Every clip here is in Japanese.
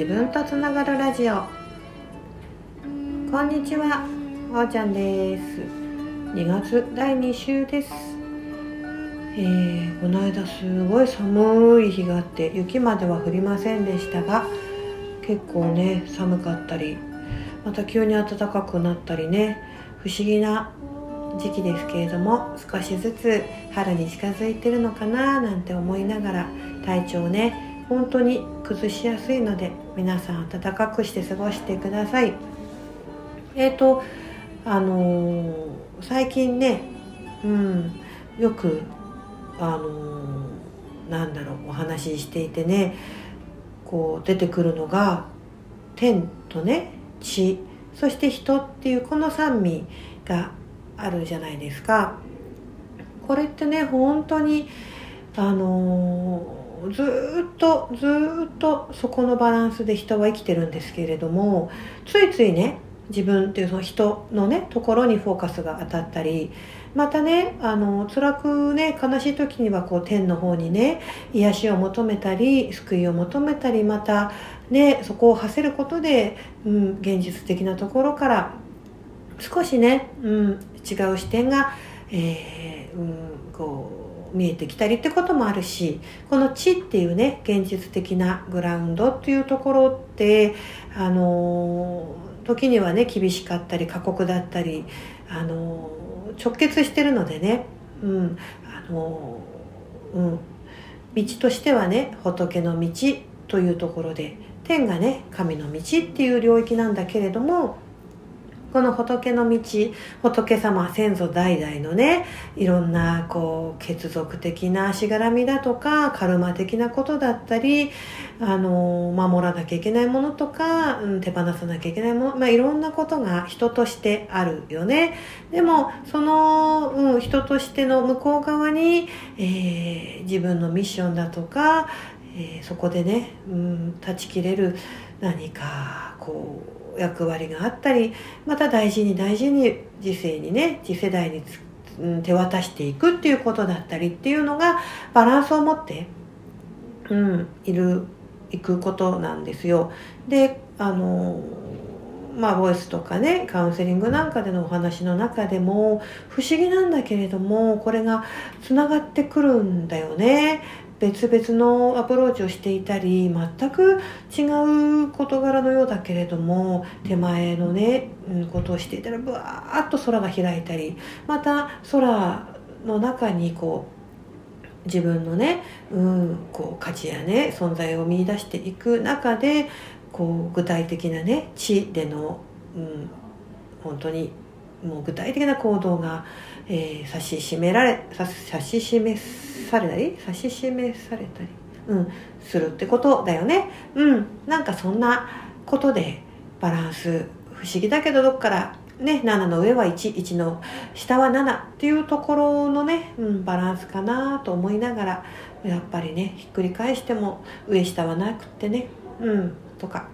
自分とつながるラジオ。こんにちはおーちゃんです。2月第2週です。えー、この間すごい寒い日があって雪までは降りませんでしたが結構ね寒かったりまた急に暖かくなったりね不思議な時期ですけれども少しずつ春に近づいてるのかななんて思いながら体調ね本当に崩しやすいので皆さん暖かくして過ごしてください。えっ、ー、とあのー、最近ねうんよくあのー、なんだろうお話ししていてねこう出てくるのが天とね地そして人っていうこの三味があるじゃないですか。これってね本当にあのずっとずっとそこのバランスで人は生きてるんですけれどもついついね自分っていうその人のねところにフォーカスが当たったりまたねあの辛くね悲しい時にはこう天の方にね癒しを求めたり救いを求めたりまたねそこを馳せることで、うん、現実的なところから少しね、うん、違う視点が、えー、うん、こう見えてきたりってこともあるしこの地っていうね現実的なグラウンドっていうところってあの時にはね厳しかったり過酷だったりあの直結してるのでね、うん、あの、うん、道としてはね仏の道というところで天がね神の道っていう領域なんだけれどもこの仏の道仏様先祖代々のねいろんなこう血族的なしがらみだとかカルマ的なことだったりあの守らなきゃいけないものとか、うん、手放さなきゃいけないもの、まあ、いろんなことが人としてあるよね。でもその、うん、人としての向こう側に、えー、自分のミッションだとか、えー、そこでね、うん、断ち切れる何かこう役割があったりまた大事に大事に次世にね次世代に手渡していくっていうことだったりっていうのがバランスを持って、うん、いるいくことなんですよ。であのまあボイスとかねカウンセリングなんかでのお話の中でも不思議なんだけれどもこれがつながってくるんだよね。別々のアプローチをしていたり全く違う事柄のようだけれども手前のね、うん、ことをしていたらブワーッと空が開いたりまた空の中にこう自分のね、うん、こう価値やね存在を見いだしていく中でこう具体的なね地での、うん、本当にもう具体的な行動が、えー、指し示られ指し示されたり指し示されたり、うん、するってことだよね。うんなんかそんなことでバランス不思議だけどどっからね7の上は11の下は7っていうところのね、うん、バランスかなと思いながらやっぱりねひっくり返しても上下はなくってねうんとか。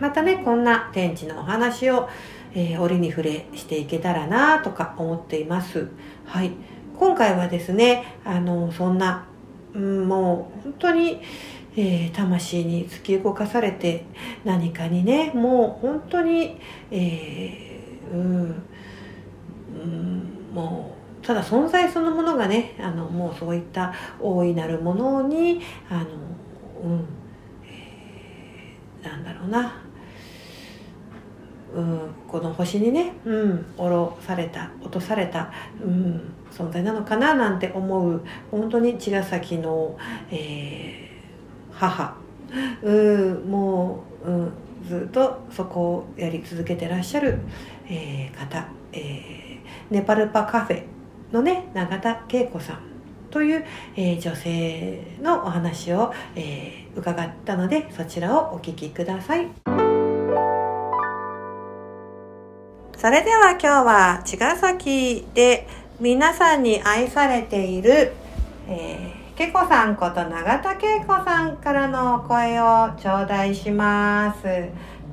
またねこんな天地のお話を、えー、折に触れしていけたらなとか思っています。はい。今回はですねあのそんな、うん、もう本当に、えー、魂に突き動かされて何かにねもう本当に、えー、うん、うん、もうただ存在そのものがねあのもうそういった大いなるものにあの、うんえー、なんだろうな。うん、この星にね、うん、下ろされた落とされた、うん、存在なのかななんて思う本当に茅ヶ崎の、えー、母、うん、もう、うん、ずっとそこをやり続けてらっしゃる、えー、方、えー、ネパルパカフェのね永田恵子さん。という、えー、女性のお話を、えー、伺ったのでそちらをお聞きください。それでは今日は茅ヶ崎で皆さんに愛されている、えー、けこさんこと永田恵子さんからのお声を頂戴します。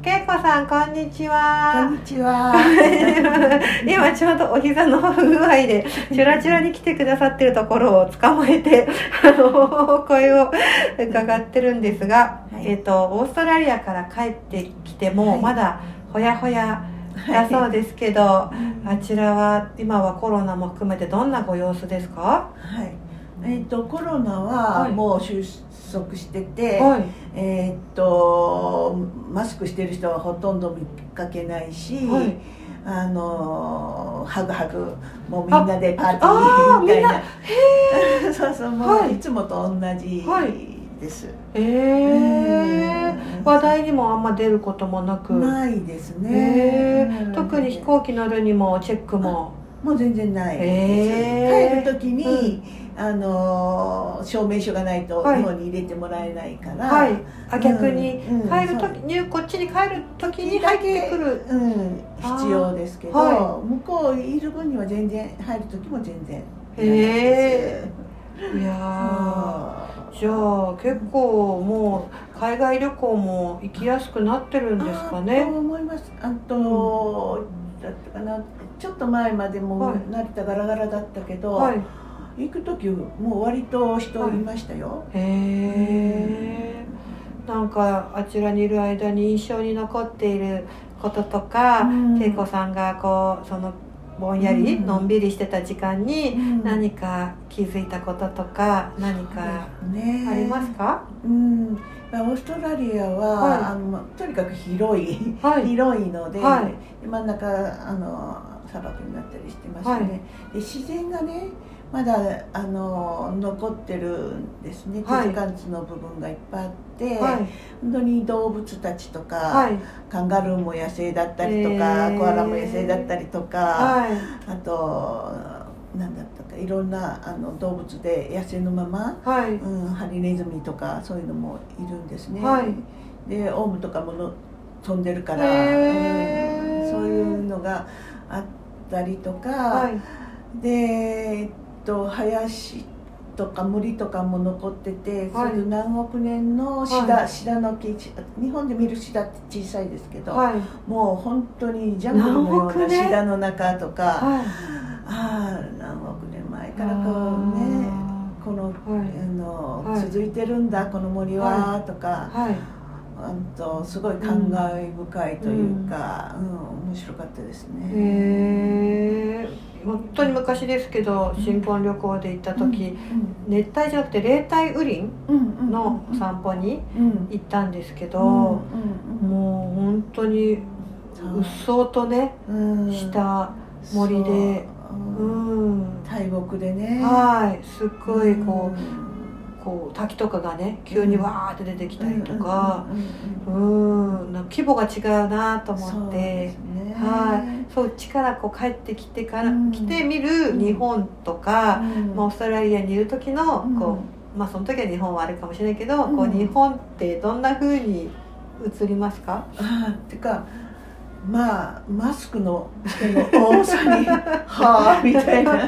けいこさんこんにちこはんにちは。今ちょうどお膝の不具合でチュラチュラに来てくださってるところを捕まえて あの声を伺ってるんですが、はいえっ、とオーストラリアから帰ってきても、はいまだほやほやだそうですけど、あはちらは今はコロナも含めてどんなご様子ですか？い。えっ、とコロナははい。もう収束してて、はい。えっ、とマスクしてる人はほとんど見かけないし、はい。あのハグハグもうみんなでパーティあーーみたいな。そうそうもう、はい。い、つもと同じはい。です。えー、うん。話題にもあんま出ることもなく。ないですね。えー。うん。特に飛行機乗るにもチェックも。もう全然ないです、へー。帰る時に、あのー証明書がないとはい。日本に入れてもらえないから、はい。あ逆にうん。うん帰る時にこっちに帰る時に入ってくる。うん、必要ですけど、は向こういる分には全然入る時も全然へいやあーじゃあ結構もう海外旅行も行きやすくなってるんですかとね思います。あと、だったかな。ちょっと前までもはい。成田ガラガラだったけど、はい。行く時もう割と人いましたよ、へえなんかあちらにいる間に印象に残っていることとかうん。恵子さんがこうそのぼんやりうん。のんびりしてた時間にうん。何か気づいたこととか何かね。ありますか？うん、オーストラリアは、はい。あのまとにかく広い、はい。広いので、はい。真ん中あの砂漠になったりしてますね、で自然がねまだあの残ってるんですね。手はい。付かずの部分がいっぱいあって、はい。本当に動物たちとか、はい。カンガルーも野生だったりとか、へー。コアラも野生だったりとか、はい。あと何だったかいろんなあの動物で野生のままはい。うん、ハリネズミとかそういうのもいるんですね、はい。でオウムとかもの飛んでるから、へー。うんそういうのがあったりとか、はい。でと林とか森とかも残ってて、はい。そういう何億年のシダ,、はい。シダの木日本で見るシダって小さいですけど、はい。もう本当にジャングルのようなシダの中とか、はいああ何億年前からこうねこのあのはい。続いてるんだこの森は、とか、はい。あんとすごい感慨深いというか、うん。面白かったですね。本当に昔ですけど新婚旅行で行った時、熱帯じゃなくて冷帯雨林の散歩にうん。行ったんですけど、うんもう本当にう。っそうとねうん。した森でそう。ん。ん。大木でね。はい。すっごいこううこう滝とかがね急にわーって出てきたりとか。うん規模が違うなと思って。はい。そからこう帰ってきてからうん。来てみる日本とか、うん。まあ、オーストラリアにいる時のうん。こう、まあその時は日本はあるかもしれないけど、うん。こう日本ってどんな風に映りますか、ああてかまあマスクの多さにはあ みたいな。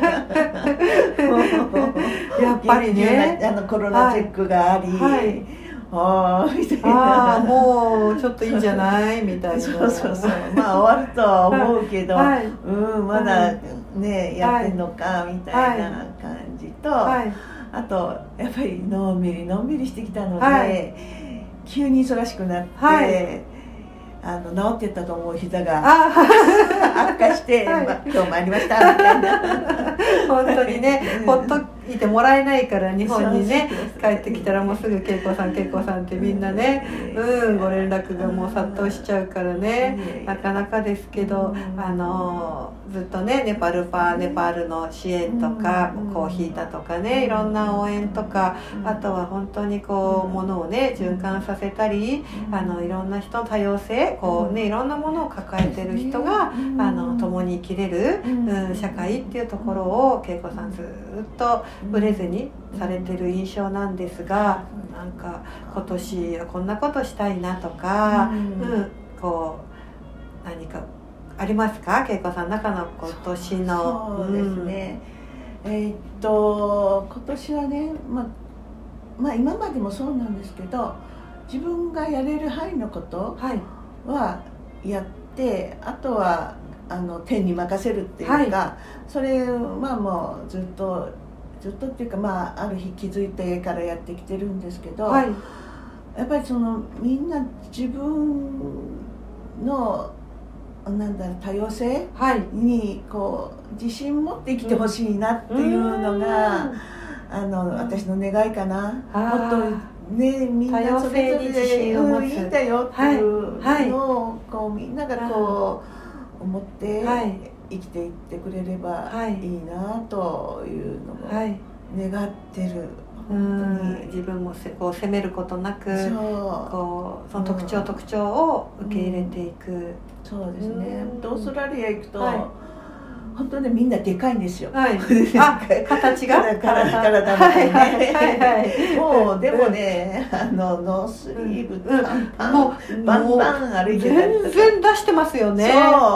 やっぱりね。あのコロナチェックがあり、はい。はあみたいな。もうちょっといいんじゃない？みたいな。そうそうそう。まあ終わるとは思うけど、はい。うんまだねやってんのかみたいな感じと、はい。あとやっぱりのんびりのんびりしてきたので、はい。急に忙しくなって、はいあの治ってったと思う膝があ悪化して、はい。まあ今日もありましたみたいな。本当にねうん。ほっといてもらえないから日本にね帰ってきたらもうすぐ恵子さん恵子さんってみんなねうん。ご連絡がもう殺到しちゃうからね。なかなかですけどうん。あのずっとねネパルパーネパールの支援とかうん。コーヒーだとかねいろんな応援とかあとは本当にこう物をね循環させたりあのいろんな人の多様性こうねいろんなものを抱えてる人があの共に生きれる、うん。うん、社会っていうところを恵子さんずっとブレずにされてる印象なんですがなんか今年はこんなことしたいなとか、ううんんこう何かありますか？恵子さんの中の今年の。そうですね、えーっと今年はね、まあ、まあ今までもそうなんですけど自分がやれる範囲のことうんはい。はやってあとはあの天に任せるっていうか、はそれはもうずっとずっとっていうかまあある日気づいてからやってきてるんですけど、はい。やっぱりそのみんな自分のなんだろう多様性？はい。にこう自信持って生きてほしいなっていうのが、あの私の願いかな、もっとねみんなそれぞれ多様性に自信を持つ。うんいいんだよっていうはい。のをこうみんながこう思ってはい。生きていってくれればはい。いいなというのもはい。願ってる、う本当にん自分もせこう責めることなくこうその特徴、うん特徴を受け入れていく、そうですね。うん。オーストラリア行くと、はい。本当ねみんなでかいんですよ、はい。あ形が？体体もはいね、はいはいはい。もうでもね、あのノースリーブうん。短パン、もうバンバン歩いて全か。然出してますよね。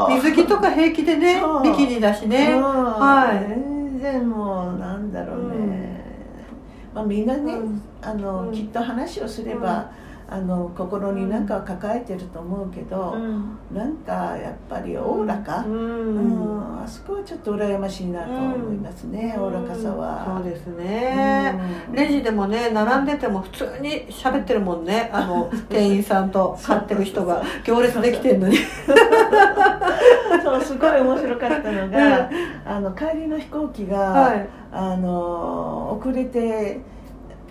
水着とか平気でねビキニだしね。う。んはい。全然もうなんだろう。ね、まあ、みんなね、うん。あのうん。きっと話をすれば、あの心に何かは抱えてると思うけど、うん。なんかやっぱりおおらか、ううん。んあそこはちょっと羨ましいなと思いますね、おおらかさは。そうですね、うん。レジでもね並んでても普通に喋ってるもんね。あの 店員さんと買ってる人が。行列できてんのに。そうすごい面白かったのが、あの帰りの飛行機が、はい。あの遅れて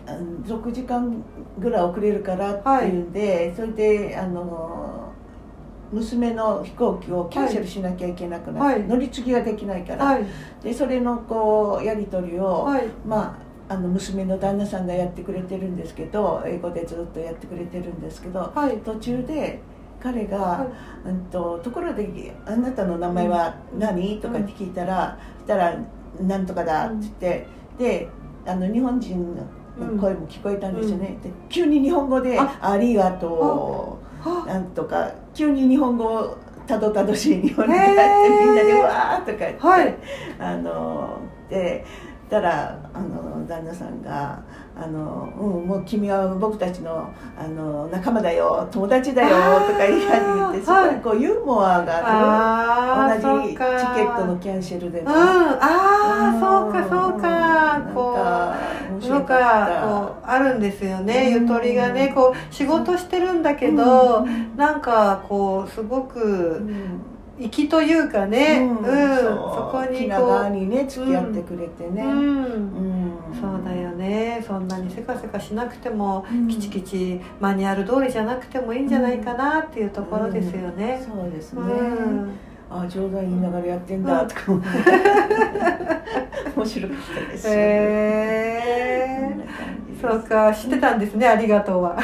6時間ぐらい遅れるからっていうんで、それであの娘の飛行機をキャンセルしなきゃいけなくなって、はい。乗り継ぎができないから、はい。でそれのこうやり取りを、はい。まあ、あの娘の旦那さんがやってくれてるんですけど英語でずっとやってくれてるんですけどはい。途中で彼が、はい。うんと「ところであなたの名前は何?」とかって聞いたら「そしたらなんとかだ」って言って、であの日本人の声も聞こえたんですよね、で急に日本語で「あ。ありがとう」はなんとか急に日本語たどたどしい日本語でへーみんなでわーとか言って、はい。あのでたらあの旦那さんがあの、うん「もう君は僕たちのあの仲間だよ友達だよ」とか言い始めてすごいこうユーモアがある、同じチケットのキャンセルでも。うん。ああそうかそうかこうなん白かった。かこうあるんですよね。うん。ゆとりがねこう仕事してるんだけどうん。なんかこうすごうくん粋というかねうん。そう。そこに気こ長にね付き合ってくれてね、ううん。うん。そうだよね。そんなにせかせかしなくてもうん。きちきちマニュアル通りじゃなくてもいいんじゃないかなっていうところですよね。そうですね、うんあ冗談言いながらやってんだとか面白かったです、へこんな感じです。そうか知ってたんですねありがとうは。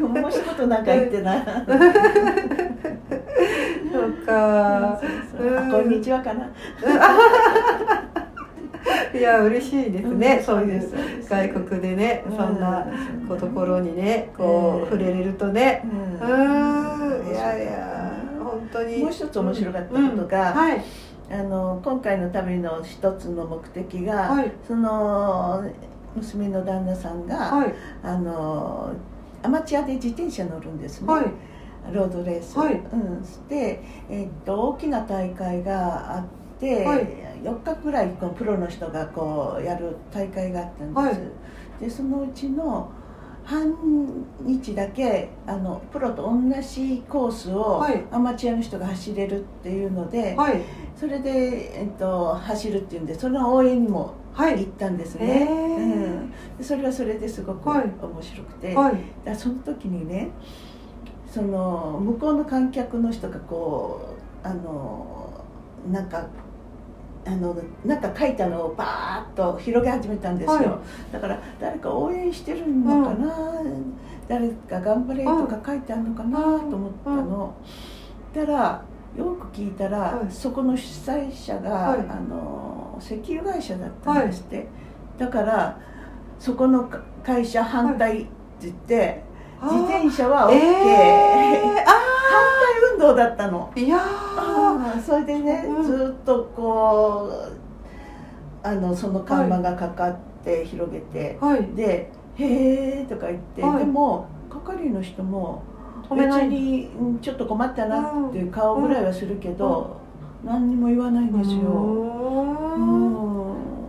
もう一言なんか言ってな。いそうか。そうそうあこんにちはかな、いや嬉しいですね、うん。そういう外国でね、うんそん。なところにねこう、ええ触れれるとね。ううん。んいやいや。本当にもう一つ面白かったことがうんはい。あの今回の旅の一つの目的が、はい。その娘の旦那さんが、はい。あのアマチュアで自転車乗るんですね、はい。ロードレース、はい。うん、で、えっと大きな大会があって、はい。4日ぐらいこうプロの人がこうやる大会があったんです、はい。でそのうちの半日だけあのプロと同じコースをはい。アマチュアの人が走れるっていうので、はい。それで、えっと、走るっていうんでその応援にもはい。行ったんですへね、ー。うん、でそれはそれですごくはい。面白くて、はい。だその時にねその向こうの観客の人がこうあのなんかあのなんか書いたのをバーッと広げ始めたんですよ、はだから誰か応援してるのかな、誰か頑張れとか書いてあるのかなと思ったの、たらよく聞いたら、はい。そこの主催者が、はい。あの石油会社だったんですって、だからそこの会社反対って言って、自転車は OK、えー、あ反対運動だったの。ー。いやそれでね、うん。ずっとこうあのその看板がかかって広げて、はい。で「へえ」とか言って、はい。でも係の人も止めない。別にうんちょっと困ったなっていう顔ぐらいはするけど、何にも言わないんですよ。うん。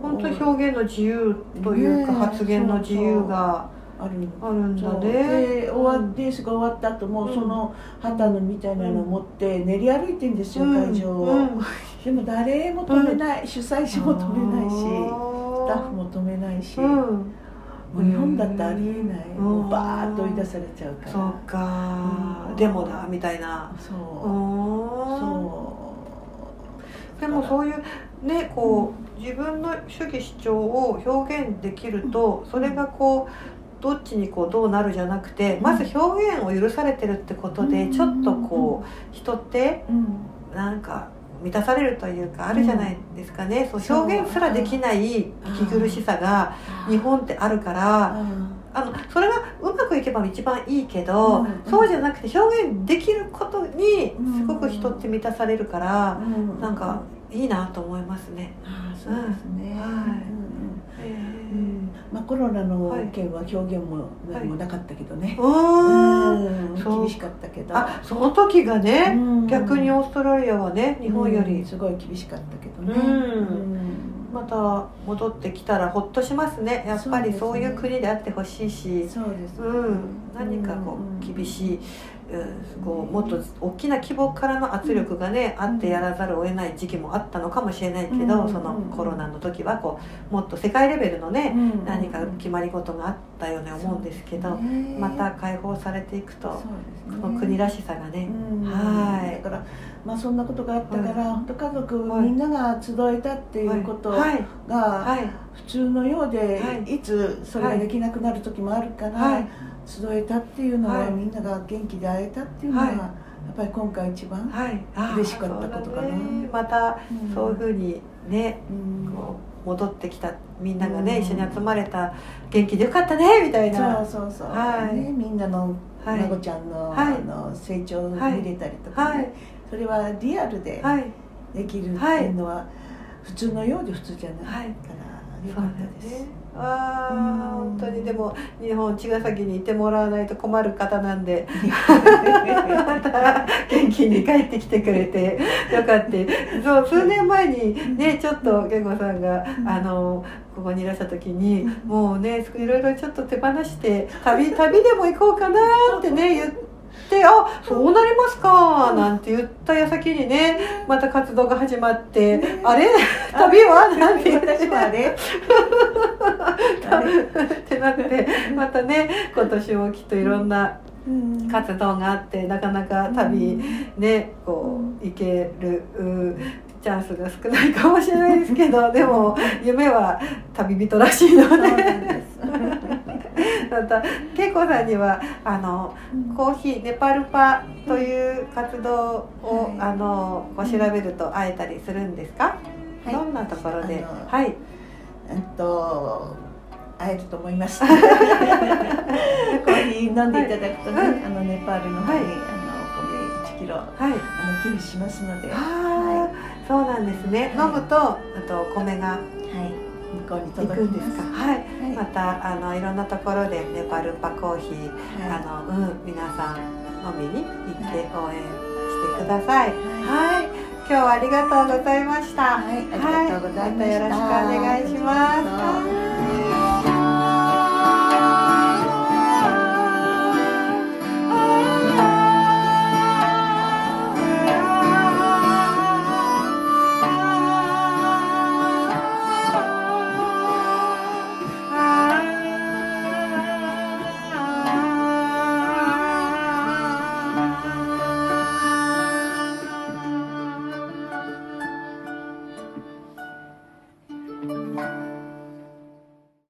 本当に表現の自由というか、発言の自由があるあるんだね。で終わレースが終わった後も、うん。その旗のみたいなのを持って練り歩いてんですよ、会場を、うん。でも誰も止めない、主催者も止めないしスタッフも止めないし、うん。もう日本だってありえない、うん。もうバーッと追い出されちゃうから。そうか、うん。デモだみたいな。そう、うんそう。でもそういうねこう自分の主義主張を表現できるとそれがこうどっちにこうどうなるじゃなくてまず表現を許されてるってことでうん。ちょっとこう人ってうん。なんか満たされるというかあるじゃないですかね、そうそう表現すらできない息苦しさが日本ってあるからあのそれがうまくいけば一番いいけど、うん。そうじゃなくて表現できることにすごく人って満たされるから、うん。なんかいいなと思いますね。そうですね、はいまあ、コロナの件は表現も何もなかったけどね、うん。う。ん厳しかったけど。あその時がね、うん。逆にオーストラリアはね日本より。うんすごい厳しかったけどね、うん。また戻ってきたらほっとしますね。やっぱりそそういう国であってほしいし。そうです、うん、何かこう厳しい、うんこうもっと大きな規模からの圧力がね、あってやらざるを得ない時期もあったのかもしれないけど、うん。そのコロナの時はこうもっと世界レベルのね、うん。何か決まり事があったように思うんですけど、ねまた解放されていくとこの国らしさがね、うん。はい。だからまあそんなことがあったから、はい本当家族はいみんなが集えたっていうことはい。がはい。普通のようで、はい。い、つそれができなくなる時もあるから、はい。集えたっていうのは、はい。みんなが元気で会えたっていうのは、はい。やっぱり今回一番、嬉しかったことかな。そうだね。またうん。そういうふうにね、うん。こう戻ってきたみんながね、うん。一緒に集まれた元気でよかったねみたいな。そうそうそう、はい。ね、みんなのはい。孫ちゃんの,、はい。あの成長を見れたりとかね、はいそれはリアルではい。できるっていうのは、普通のようで普通じゃないから、はい。よかったです。あ本当にでも日本茅ヶ崎にいてもらわないと困る方なんで。また元気に帰ってきてくれてよかった。そう数年前にねちょっと健吾さんがあのここにいらした時にもうねいろいろちょっと手放して旅旅でも行こうかなってね言って。あそうなりますかなんて言った矢先にねまた活動が始まって「あれ？旅は?」なんて言って。私もあれ？ってなってまたね今年もきっといろんなうん。活動があってなかなか旅ねこう行けるうチャンスが少ないかもしれないですけどでも夢は旅人らしいのでです。また恵子さんにはあのコーヒーネパルパという活動を、はい。あのこう調べると会えたりするんですか、はい。どんなところで？はい。えっと会えると思います。コーヒー飲んでいただくとね、はい。あのネパールの方に、はい。あのお米1キロあはい。の寄付しますので、はああ、そうなんですね。飲むと、あとお米が。い、向こうに行くんですか。はい。はいまたあのいろんなところでネパルパコーヒー、はあのうん皆さん飲みに行って応援してください。はい。今日はありがとうございました。はいありがとうございましたまたよろしくお願いします。